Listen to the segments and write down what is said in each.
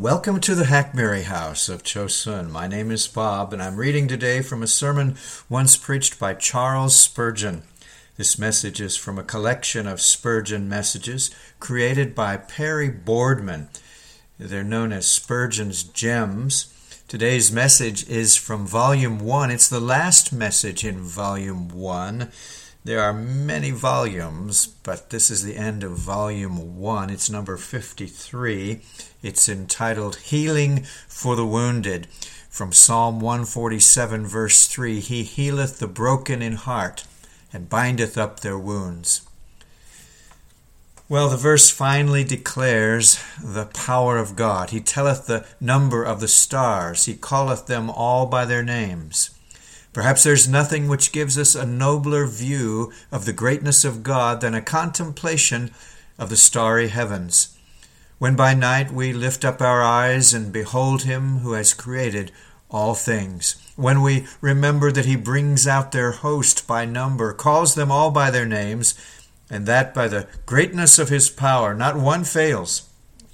Welcome to the Hackberry House of Chosun. My name is Bob, and I'm reading today from a sermon once preached by Charles Spurgeon. This message is from a collection of Spurgeon messages created by Perry Boardman. They're known as Spurgeon's Gems. Today's message is from Volume 1. It's the last message in Volume 1. There are many volumes, but this is the end of Volume 1. It's number 53. It's entitled Healing for the Wounded. From Psalm 147, verse 3 He healeth the broken in heart and bindeth up their wounds. Well, the verse finally declares the power of God. He telleth the number of the stars, He calleth them all by their names. Perhaps there's nothing which gives us a nobler view of the greatness of God than a contemplation of the starry heavens. When by night we lift up our eyes and behold Him who has created all things. When we remember that He brings out their host by number, calls them all by their names, and that by the greatness of His power, not one fails.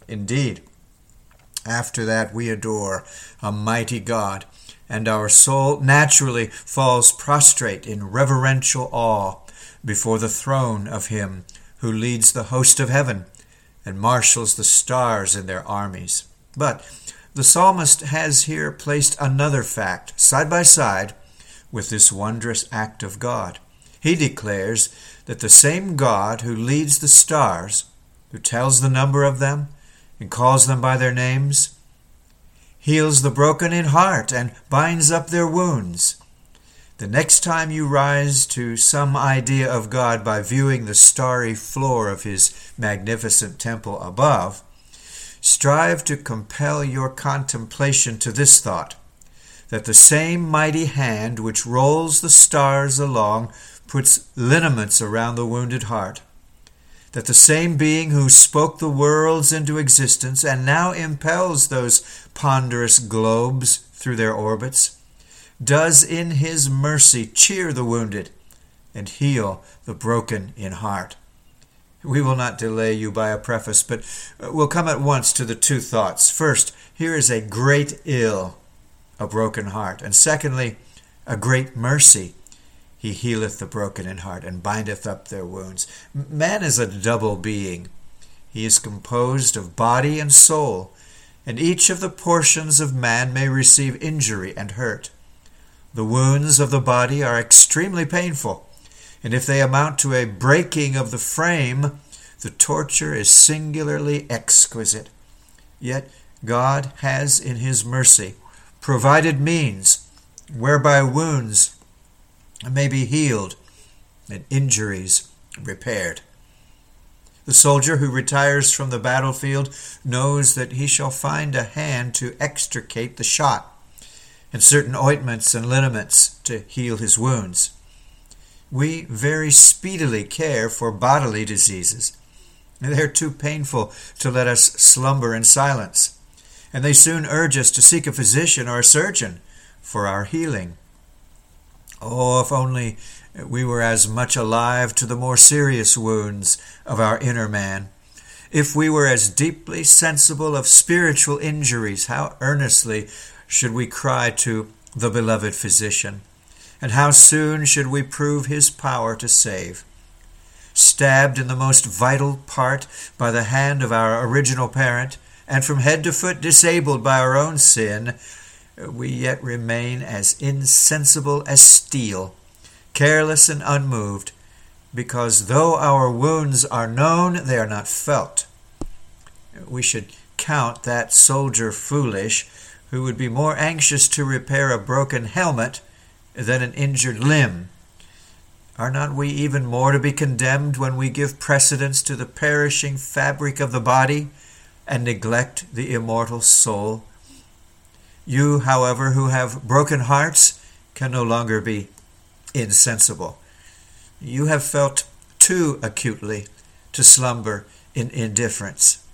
Indeed, after that we adore a mighty God and our soul naturally falls prostrate in reverential awe before the throne of Him who leads the host of heaven and marshals the stars in their armies. But the psalmist has here placed another fact side by side with this wondrous act of God. He declares that the same God who leads the stars, who tells the number of them and calls them by their names, heals the broken in heart, and binds up their wounds. The next time you rise to some idea of God by viewing the starry floor of His magnificent temple above, strive to compel your contemplation to this thought that the same mighty hand which rolls the stars along puts lineaments around the wounded heart that the same being who spoke the worlds into existence and now impels those ponderous globes through their orbits, does in his mercy cheer the wounded and heal the broken in heart. We will not delay you by a preface, but uh, we'll come at once to the two thoughts. First, here is a great ill, a broken heart. And secondly, a great mercy, he healeth the broken in heart and bindeth up their wounds. Man is a double being. He is composed of body and soul, and each of the portions of man may receive injury and hurt. The wounds of the body are extremely painful, and if they amount to a breaking of the frame, the torture is singularly exquisite. Yet God has, in His mercy, provided means whereby wounds may be healed and injuries repaired. The soldier who retires from the battlefield knows that he shall find a hand to extricate the shot, and certain ointments and liniments to heal his wounds. We very speedily care for bodily diseases. They are too painful to let us slumber in silence, and they soon urge us to seek a physician or a surgeon for our healing. Oh, if only we were as much alive to the more serious wounds of our inner man. If we were as deeply sensible of spiritual injuries, how earnestly should we cry to the beloved physician, and how soon should we prove his power to save. Stabbed in the most vital part by the hand of our original parent, and from head to foot disabled by our own sin, we yet remain as insensible as steel, careless and unmoved, because though our wounds are known, they are not felt. We should count that soldier foolish who would be more anxious to repair a broken helmet than an injured limb. Are not we even more to be condemned when we give precedence to the perishing fabric of the body and neglect the immortal soul? You, however, who have broken hearts, can no longer be insensible. You have felt too acutely to slumber in indifference.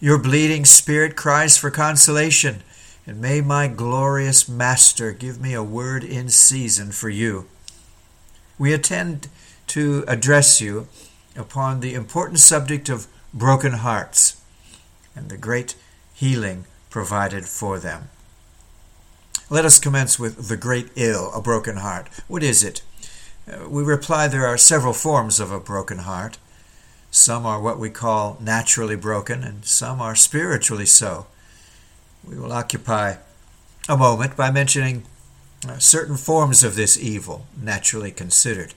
Your bleeding spirit cries for consolation, and may my glorious Master give me a word in season for you. We intend to address you upon the important subject of broken hearts and the great healing provided for them. Let us commence with the great ill, a broken heart. What is it? Uh, we reply there are several forms of a broken heart. Some are what we call naturally broken, and some are spiritually so. We will occupy a moment by mentioning uh, certain forms of this evil, naturally considered.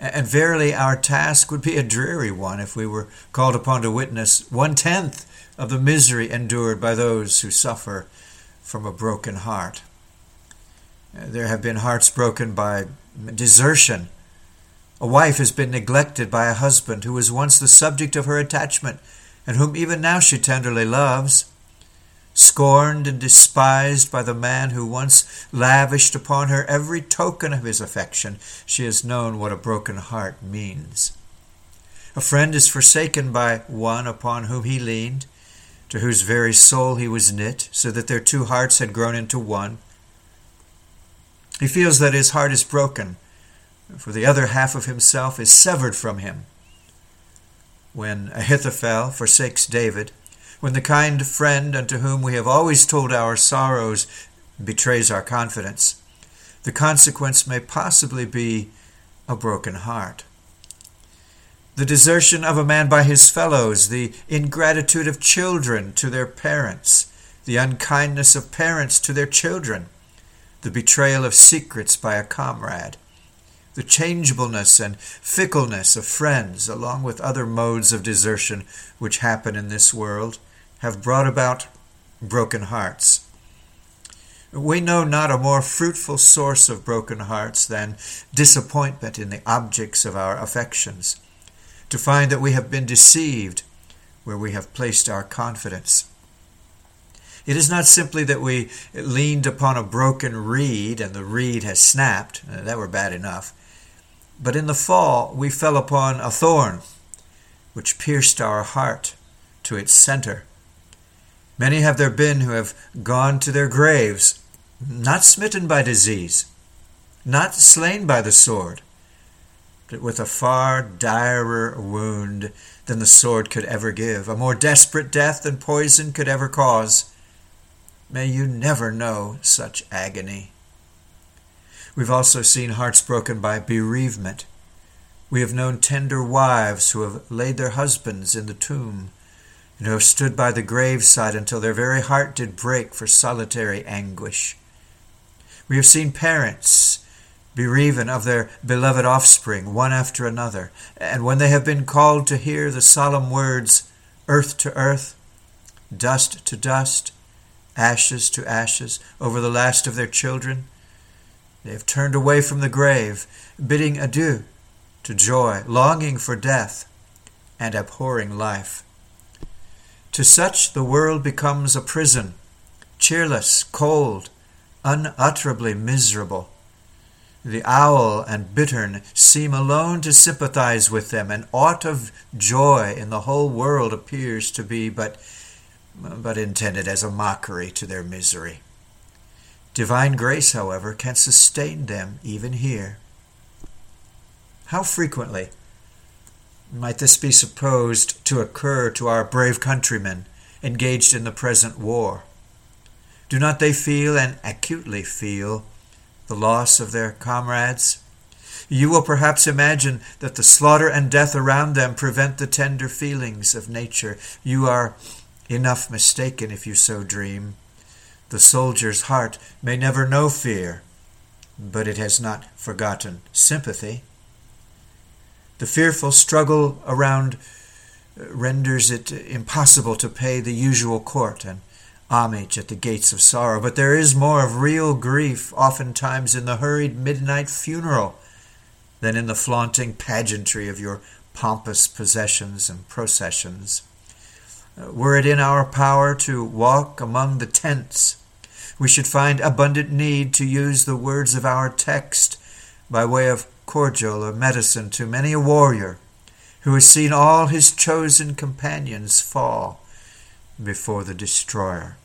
And verily, our task would be a dreary one if we were called upon to witness one tenth of the misery endured by those who suffer from a broken heart. Uh, there have been hearts broken by desertion. A wife has been neglected by a husband who was once the subject of her attachment and whom even now she tenderly loves. Scorned and despised by the man who once lavished upon her every token of his affection, she has known what a broken heart means. A friend is forsaken by one upon whom he leaned to whose very soul he was knit, so that their two hearts had grown into one. He feels that his heart is broken, for the other half of himself is severed from him. When Ahithophel forsakes David, when the kind friend unto whom we have always told our sorrows betrays our confidence, the consequence may possibly be a broken heart the desertion of a man by his fellows, the ingratitude of children to their parents, the unkindness of parents to their children, the betrayal of secrets by a comrade, the changeableness and fickleness of friends, along with other modes of desertion which happen in this world, have brought about broken hearts. We know not a more fruitful source of broken hearts than disappointment in the objects of our affections to find that we have been deceived where we have placed our confidence. It is not simply that we leaned upon a broken reed and the reed has snapped, uh, that were bad enough, but in the fall we fell upon a thorn which pierced our heart to its center. Many have there been who have gone to their graves, not smitten by disease, not slain by the sword, with a far direr wound than the sword could ever give, a more desperate death than poison could ever cause. May you never know such agony. We've also seen hearts broken by bereavement. We have known tender wives who have laid their husbands in the tomb, and who have stood by the graveside until their very heart did break for solitary anguish. We have seen parents bereaven of their beloved offspring, one after another. And when they have been called to hear the solemn words, earth to earth, dust to dust, ashes to ashes, over the last of their children, they have turned away from the grave, bidding adieu to joy, longing for death, and abhorring life. To such the world becomes a prison, cheerless, cold, unutterably miserable. The owl and bittern seem alone to sympathize with them, and aught of joy in the whole world appears to be but, but intended as a mockery to their misery. Divine grace, however, can sustain them even here. How frequently might this be supposed to occur to our brave countrymen engaged in the present war? Do not they feel, and acutely feel, the loss of their comrades. You will perhaps imagine that the slaughter and death around them prevent the tender feelings of nature. You are enough mistaken if you so dream. The soldier's heart may never know fear, but it has not forgotten sympathy. The fearful struggle around uh, renders it impossible to pay the usual court and homage at the gates of sorrow, but there is more of real grief oftentimes in the hurried midnight funeral than in the flaunting pageantry of your pompous possessions and processions. Uh, were it in our power to walk among the tents, we should find abundant need to use the words of our text by way of cordial or medicine to many a warrior who has seen all his chosen companions fall before the destroyer.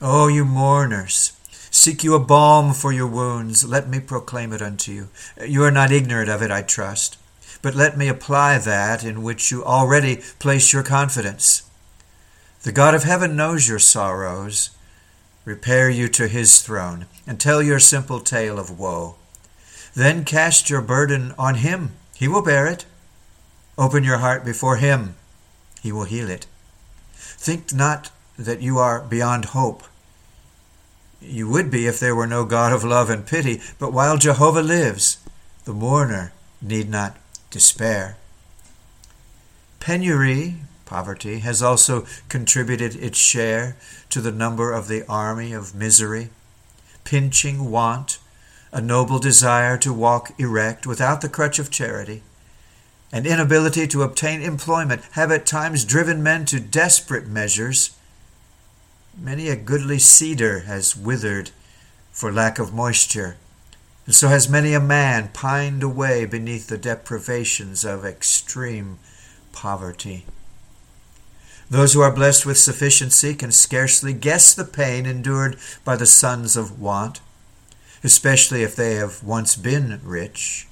O oh, you mourners, seek you a balm for your wounds. Let me proclaim it unto you. You are not ignorant of it, I trust. But let me apply that in which you already place your confidence. The God of heaven knows your sorrows. Repair you to his throne, and tell your simple tale of woe. Then cast your burden on him, he will bear it. Open your heart before him, he will heal it. Think not that you are beyond hope. You would be if there were no God of love and pity, but while Jehovah lives, the mourner need not despair. Penury Poverty has also contributed its share to the number of the army of misery. Pinching want, a noble desire to walk erect without the crutch of charity, and inability to obtain employment have at times driven men to desperate measures. Many a goodly cedar has withered for lack of moisture, and so has many a man pined away beneath the deprivations of extreme poverty. Those who are blessed with sufficiency can scarcely guess the pain endured by the sons of want, especially if they have once been rich.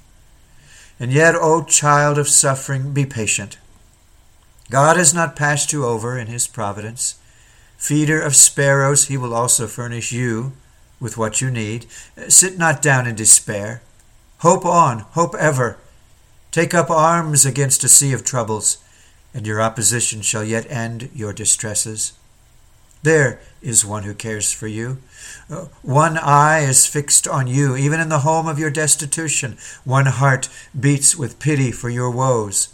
And yet, O child of suffering, be patient. God has not passed you over in his providence. Feeder of sparrows, he will also furnish you with what you need. Sit not down in despair. Hope on, hope ever. Take up arms against a sea of troubles and your opposition shall yet end your distresses. There is one who cares for you. Uh, one eye is fixed on you, even in the home of your destitution. One heart beats with pity for your woes.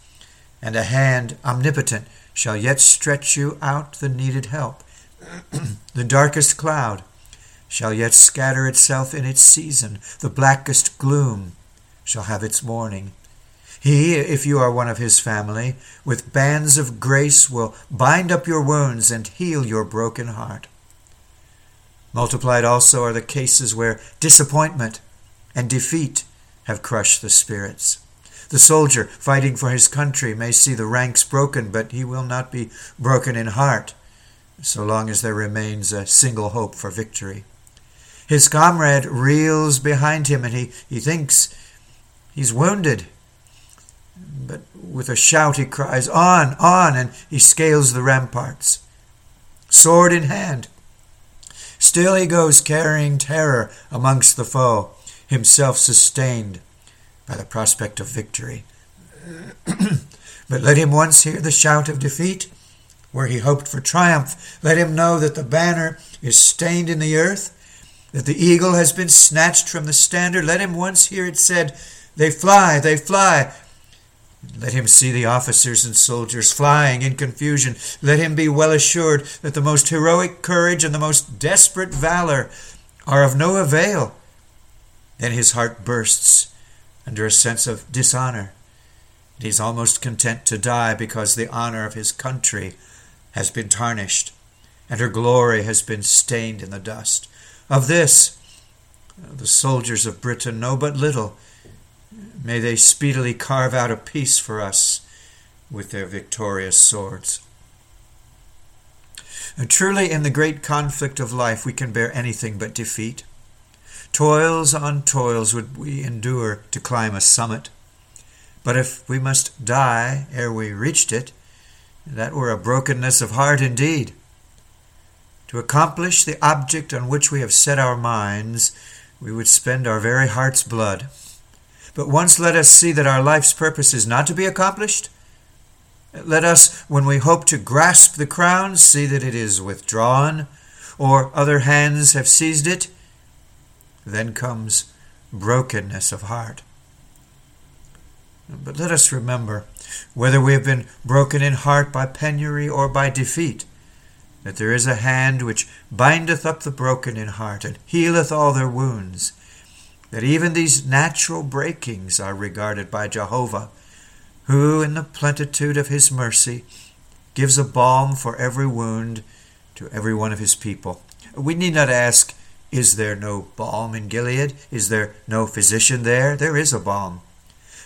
And a hand omnipotent shall yet stretch you out the needed help. the darkest cloud shall yet scatter itself in its season. The blackest gloom shall have its morning. He, if you are one of his family, with bands of grace will bind up your wounds and heal your broken heart. Multiplied also are the cases where disappointment and defeat have crushed the spirits. The soldier fighting for his country may see the ranks broken, but he will not be broken in heart so long as there remains a single hope for victory. His comrade reels behind him and he, he thinks he's wounded but with a shout he cries, On, on, and he scales the ramparts, sword in hand. Still he goes carrying terror amongst the foe, himself sustained by the prospect of victory. but let him once hear the shout of defeat, where he hoped for triumph. Let him know that the banner is stained in the earth, that the eagle has been snatched from the standard. Let him once hear it said, They fly, they fly, let him see the officers and soldiers flying in confusion. Let him be well assured that the most heroic courage and the most desperate valor are of no avail. Then his heart bursts under a sense of dishonor. And he is almost content to die because the honor of his country has been tarnished and her glory has been stained in the dust. Of this, the soldiers of Britain know but little May they speedily carve out a peace for us with their victorious swords. And truly, in the great conflict of life, we can bear anything but defeat. Toils on toils would we endure to climb a summit. But if we must die ere we reached it, that were a brokenness of heart indeed. To accomplish the object on which we have set our minds, we would spend our very heart's blood. But once let us see that our life's purpose is not to be accomplished. Let us, when we hope to grasp the crown, see that it is withdrawn, or other hands have seized it. Then comes brokenness of heart. But let us remember, whether we have been broken in heart by penury or by defeat, that there is a hand which bindeth up the broken in heart and healeth all their wounds that even these natural breakings are regarded by Jehovah, who, in the plenitude of his mercy, gives a balm for every wound to every one of his people. We need not ask, Is there no balm in Gilead? Is there no physician there? There is a balm.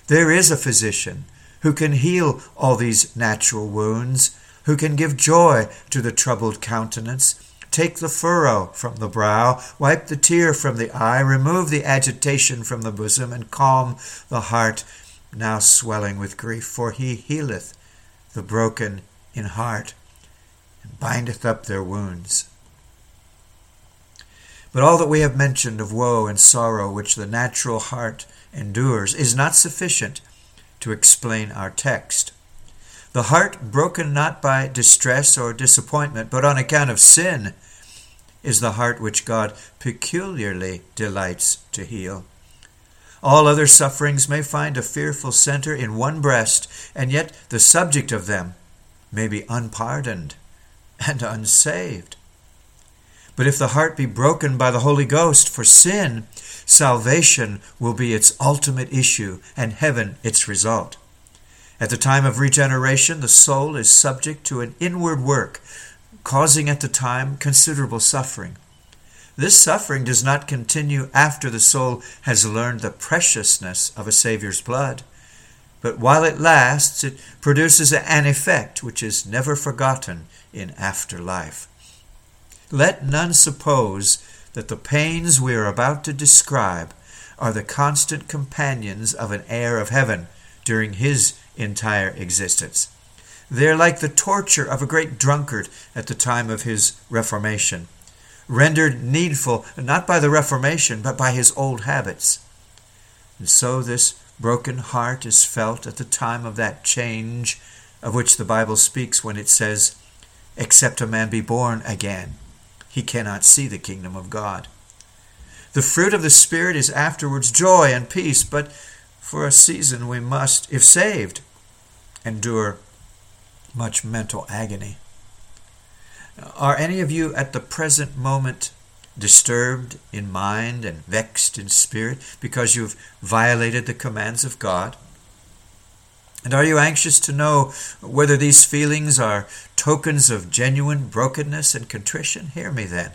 There is a physician who can heal all these natural wounds, who can give joy to the troubled countenance, Take the furrow from the brow, wipe the tear from the eye, remove the agitation from the bosom, and calm the heart now swelling with grief, for he healeth the broken in heart, and bindeth up their wounds. But all that we have mentioned of woe and sorrow which the natural heart endures is not sufficient to explain our text. The heart broken not by distress or disappointment, but on account of sin, is the heart which God peculiarly delights to heal. All other sufferings may find a fearful center in one breast, and yet the subject of them may be unpardoned and unsaved. But if the heart be broken by the Holy Ghost for sin, salvation will be its ultimate issue and heaven its result. At the time of regeneration, the soul is subject to an inward work, causing at the time considerable suffering. This suffering does not continue after the soul has learned the preciousness of a Savior's blood, but while it lasts, it produces an effect which is never forgotten in after life. Let none suppose that the pains we are about to describe are the constant companions of an heir of heaven during his entire existence. They're like the torture of a great drunkard at the time of his reformation, rendered needful not by the reformation, but by his old habits. And so this broken heart is felt at the time of that change of which the Bible speaks when it says, Except a man be born again, he cannot see the kingdom of God. The fruit of the Spirit is afterwards joy and peace, but for a season we must, if saved, endure much mental agony. Are any of you at the present moment disturbed in mind and vexed in spirit because you've violated the commands of God? And are you anxious to know whether these feelings are tokens of genuine brokenness and contrition? Hear me then,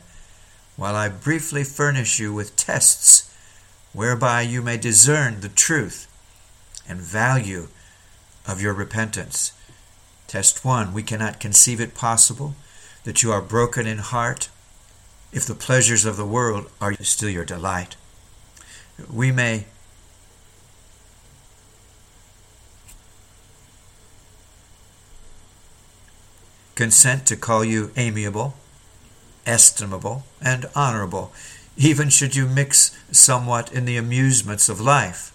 while I briefly furnish you with tests whereby you may discern the truth and value of your repentance. Test 1 We cannot conceive it possible that you are broken in heart if the pleasures of the world are still your delight. We may consent to call you amiable, estimable, and honorable, even should you mix somewhat in the amusements of life.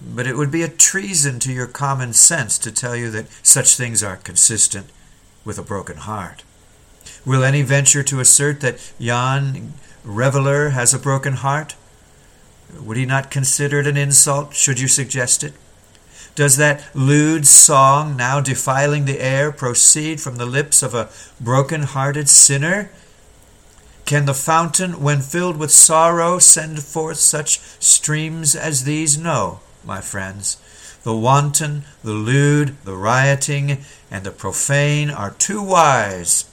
But it would be a treason to your common sense to tell you that such things are consistent with a broken heart. Will any venture to assert that yon reveler has a broken heart? Would he not consider it an insult should you suggest it? Does that lewd song, now defiling the air, proceed from the lips of a broken hearted sinner? Can the fountain, when filled with sorrow, send forth such streams as these? No, my friends. The wanton, the lewd, the rioting, and the profane are too wise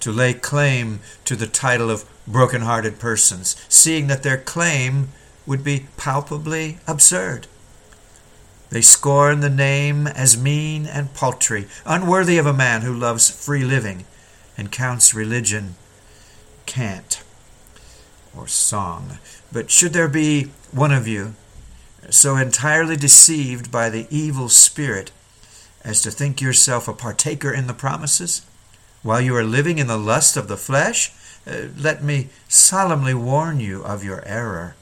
to lay claim to the title of broken hearted persons, seeing that their claim would be palpably absurd. They scorn the name as mean and paltry, unworthy of a man who loves free living and counts religion cant or song. But should there be one of you so entirely deceived by the evil spirit as to think yourself a partaker in the promises, while you are living in the lust of the flesh, uh, let me solemnly warn you of your error.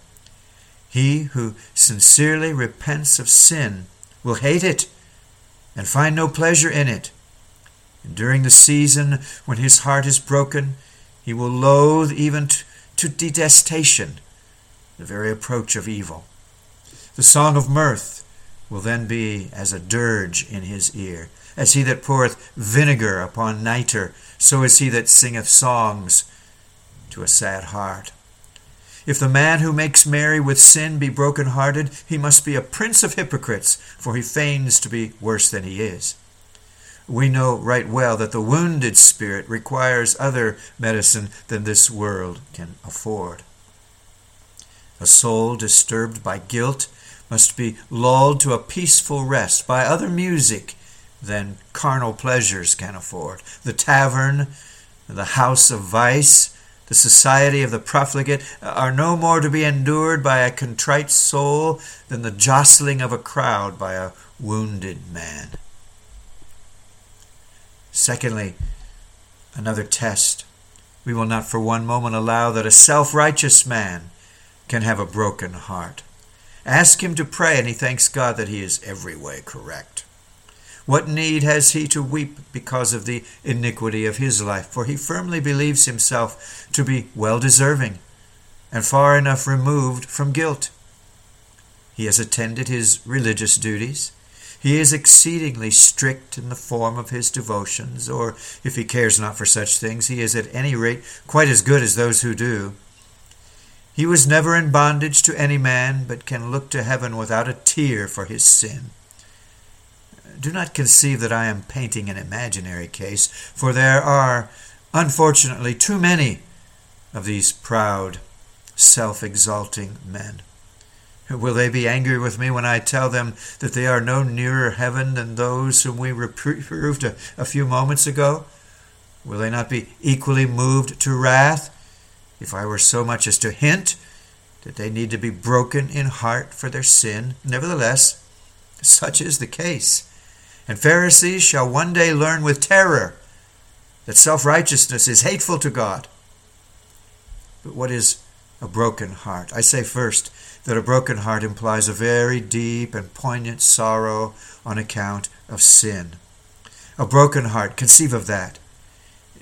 He who sincerely repents of sin will hate it and find no pleasure in it. And during the season when his heart is broken, he will loathe even to, detestation the very approach of evil. The song of mirth will then be as a dirge in his ear. As he that poureth vinegar upon nitre, so is he that singeth songs to a sad heart. If the man who makes merry with sin be broken-hearted, he must be a prince of hypocrites, for he feigns to be worse than he is. We know right well that the wounded spirit requires other medicine than this world can afford. A soul disturbed by guilt must be lulled to a peaceful rest by other music than carnal pleasures can afford. The tavern, the house of vice, the society of the profligate are no more to be endured by a contrite soul than the jostling of a crowd by a wounded man. Secondly, another test. We will not for one moment allow that a self righteous man can have a broken heart. Ask him to pray, and he thanks God that he is every way correct. What need has he to weep because of the iniquity of his life? For he firmly believes himself to be well deserving and far enough removed from guilt. He has attended his religious duties. He is exceedingly strict in the form of his devotions, or if he cares not for such things, he is at any rate quite as good as those who do. He was never in bondage to any man, but can look to heaven without a tear for his sin. Do not conceive that I am painting an imaginary case, for there are, unfortunately, too many of these proud, self exalting men. Will they be angry with me when I tell them that they are no nearer heaven than those whom we reproved a, a few moments ago? Will they not be equally moved to wrath if I were so much as to hint that they need to be broken in heart for their sin? Nevertheless, such is the case. And Pharisees shall one day learn with terror that self righteousness is hateful to God. But what is a broken heart? I say first, that a broken heart implies a very deep and poignant sorrow on account of sin. A broken heart, conceive of that.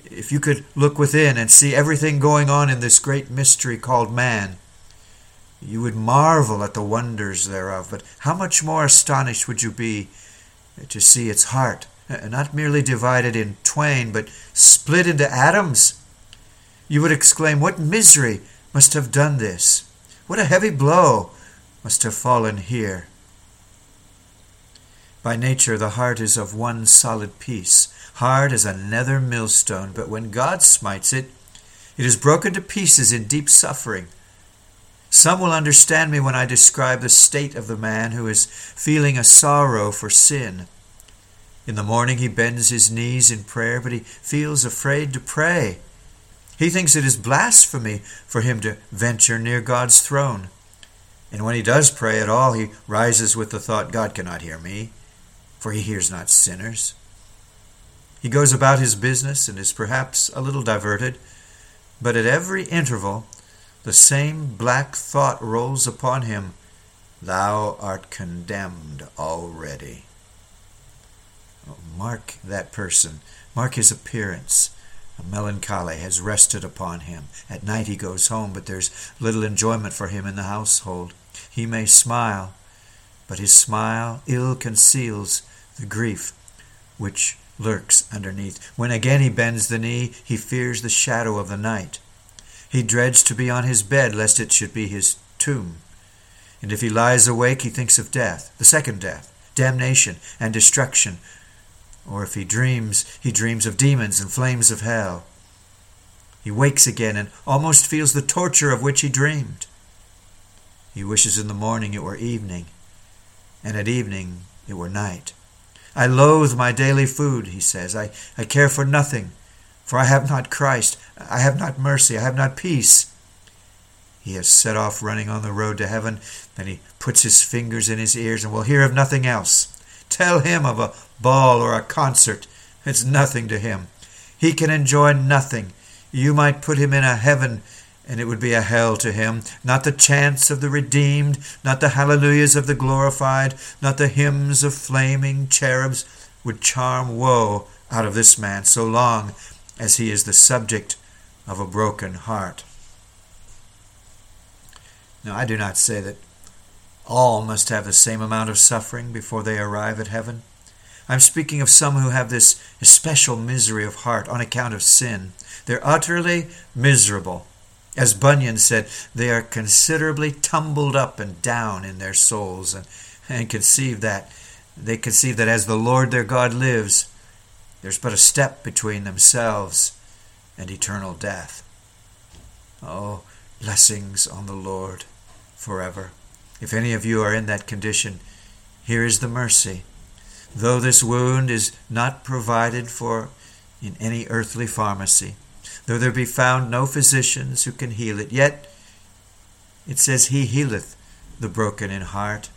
If you could look within and see everything going on in this great mystery called man, you would marvel at the wonders thereof. But how much more astonished would you be to see its heart, eh, not merely divided in twain, but split into atoms? You would exclaim, What misery must have done this? What a heavy blow must have fallen here. By nature, the heart is of one solid piece, hard as a nether millstone, but when God smites it, it is broken to pieces in deep suffering. Some will understand me when I describe the state of the man who is feeling a sorrow for sin. In the morning he bends his knees in prayer, but he feels afraid to pray. He thinks it is blasphemy for him to venture near God's throne. And when he does pray at all, he rises with the thought, God cannot hear me, for he hears not sinners. He goes about his business and is perhaps a little diverted, but at every interval the same black thought rolls upon him Thou art condemned already. Mark that person, mark his appearance. A melancholy has rested upon him. At night he goes home, but there's little enjoyment for him in the household. He may smile, but his smile ill conceals the grief which lurks underneath. When again he bends the knee, he fears the shadow of the night. He dreads to be on his bed, lest it should be his tomb. And if he lies awake, he thinks of death, the second death, damnation, and destruction, or if he dreams, he dreams of demons and flames of hell. He wakes again and almost feels the torture of which he dreamed. He wishes in the morning it were evening, and at evening it were night. I loathe my daily food, he says. I, I care for nothing, for I have not Christ. I have not mercy. I have not peace. He has set off running on the road to heaven, then he puts his fingers in his ears and will hear of nothing else. Tell him of a ball or a concert. It's nothing to him. He can enjoy nothing. You might put him in a heaven, and it would be a hell to him. Not the chants of the redeemed, not the hallelujahs of the glorified, not the hymns of flaming cherubs would charm woe out of this man so long as he is the subject of a broken heart. Now, I do not say that all must have the same amount of suffering before they arrive at heaven. I'm speaking of some who have this especial misery of heart on account of sin. They're utterly miserable. As Bunyan said, they are considerably tumbled up and down in their souls, and, and conceive that they conceive that as the Lord their God lives, there's but a step between themselves and eternal death. Oh, blessings on the Lord forever. If any of you are in that condition, here is the mercy. Though this wound is not provided for in any earthly pharmacy, though there be found no physicians who can heal it, yet it says, He healeth the broken in heart,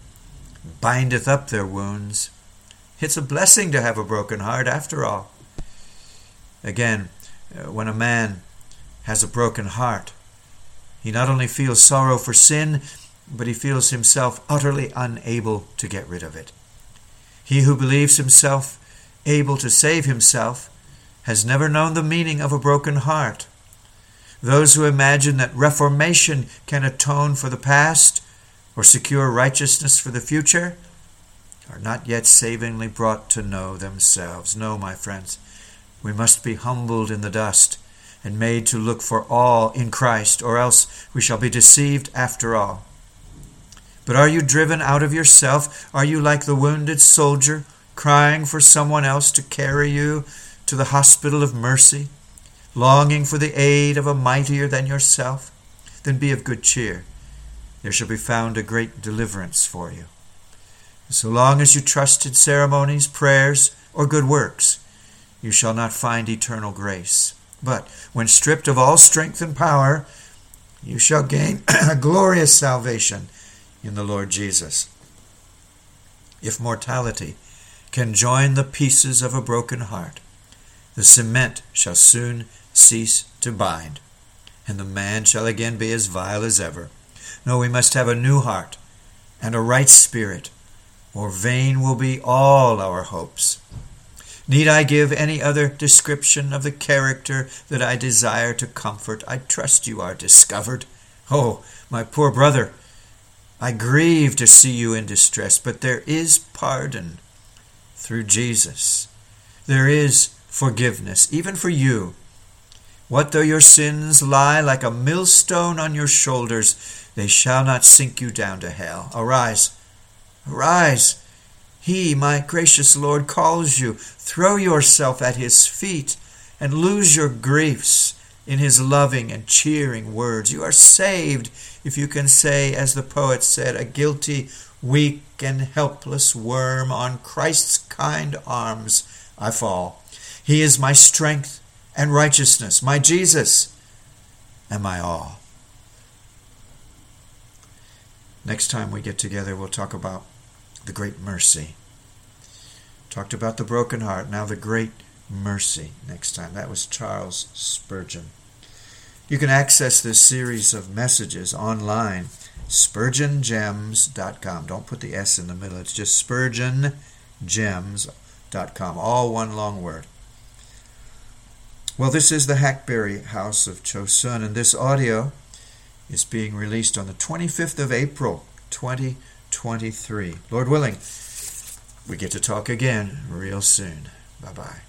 bindeth up their wounds. It's a blessing to have a broken heart, after all. Again, uh, when a man has a broken heart. He not only feels sorrow for sin, but he feels himself utterly unable to get rid of it. He who believes himself able to save himself has never known the meaning of a broken heart. Those who imagine that reformation can atone for the past or secure righteousness for the future are not yet savingly brought to know themselves. No, my friends, we must be humbled in the dust and made to look for all in Christ, or else we shall be deceived after all. But are you driven out of yourself? Are you like the wounded soldier, crying for someone else to carry you to the hospital of mercy, longing for the aid of a mightier than yourself? Then be of good cheer. There shall be found a great deliverance for you. So long as you trust in ceremonies, prayers, or good works, you shall not find eternal grace. But when stripped of all strength and power, you shall gain a glorious salvation in the Lord Jesus. If mortality can join the pieces of a broken heart, the cement shall soon cease to bind, and the man shall again be as vile as ever. No, we must have a new heart and a right spirit, or vain will be all our hopes. Need I give any other description of the character that I desire to comfort? I trust you are discovered. Oh, my poor brother, I grieve to see you in distress, but there is pardon through Jesus. There is forgiveness, even for you. What though your sins lie like a millstone on your shoulders, they shall not sink you down to hell. Arise, arise. He, my gracious Lord, calls you. Throw yourself at his feet and lose your griefs in his loving and cheering words. You are saved if you can say, as the poet said, a guilty, weak, and helpless worm on Christ's kind arms I fall. He is my strength and righteousness, my Jesus, and my all. Next time we get together, we'll talk about the great mercy. Talked about the broken heart, now the great mercy next time. That was Charles Spurgeon. You can access this series of messages online, spurgeongems.com. Don't put the S in the middle, it's just spurgeongems.com, all one long word. Well, this is the Hackberry House of Chosun, and this audio is being released on the 25th of April, 2023. Lord willing, we get to talk again real soon. Bye bye.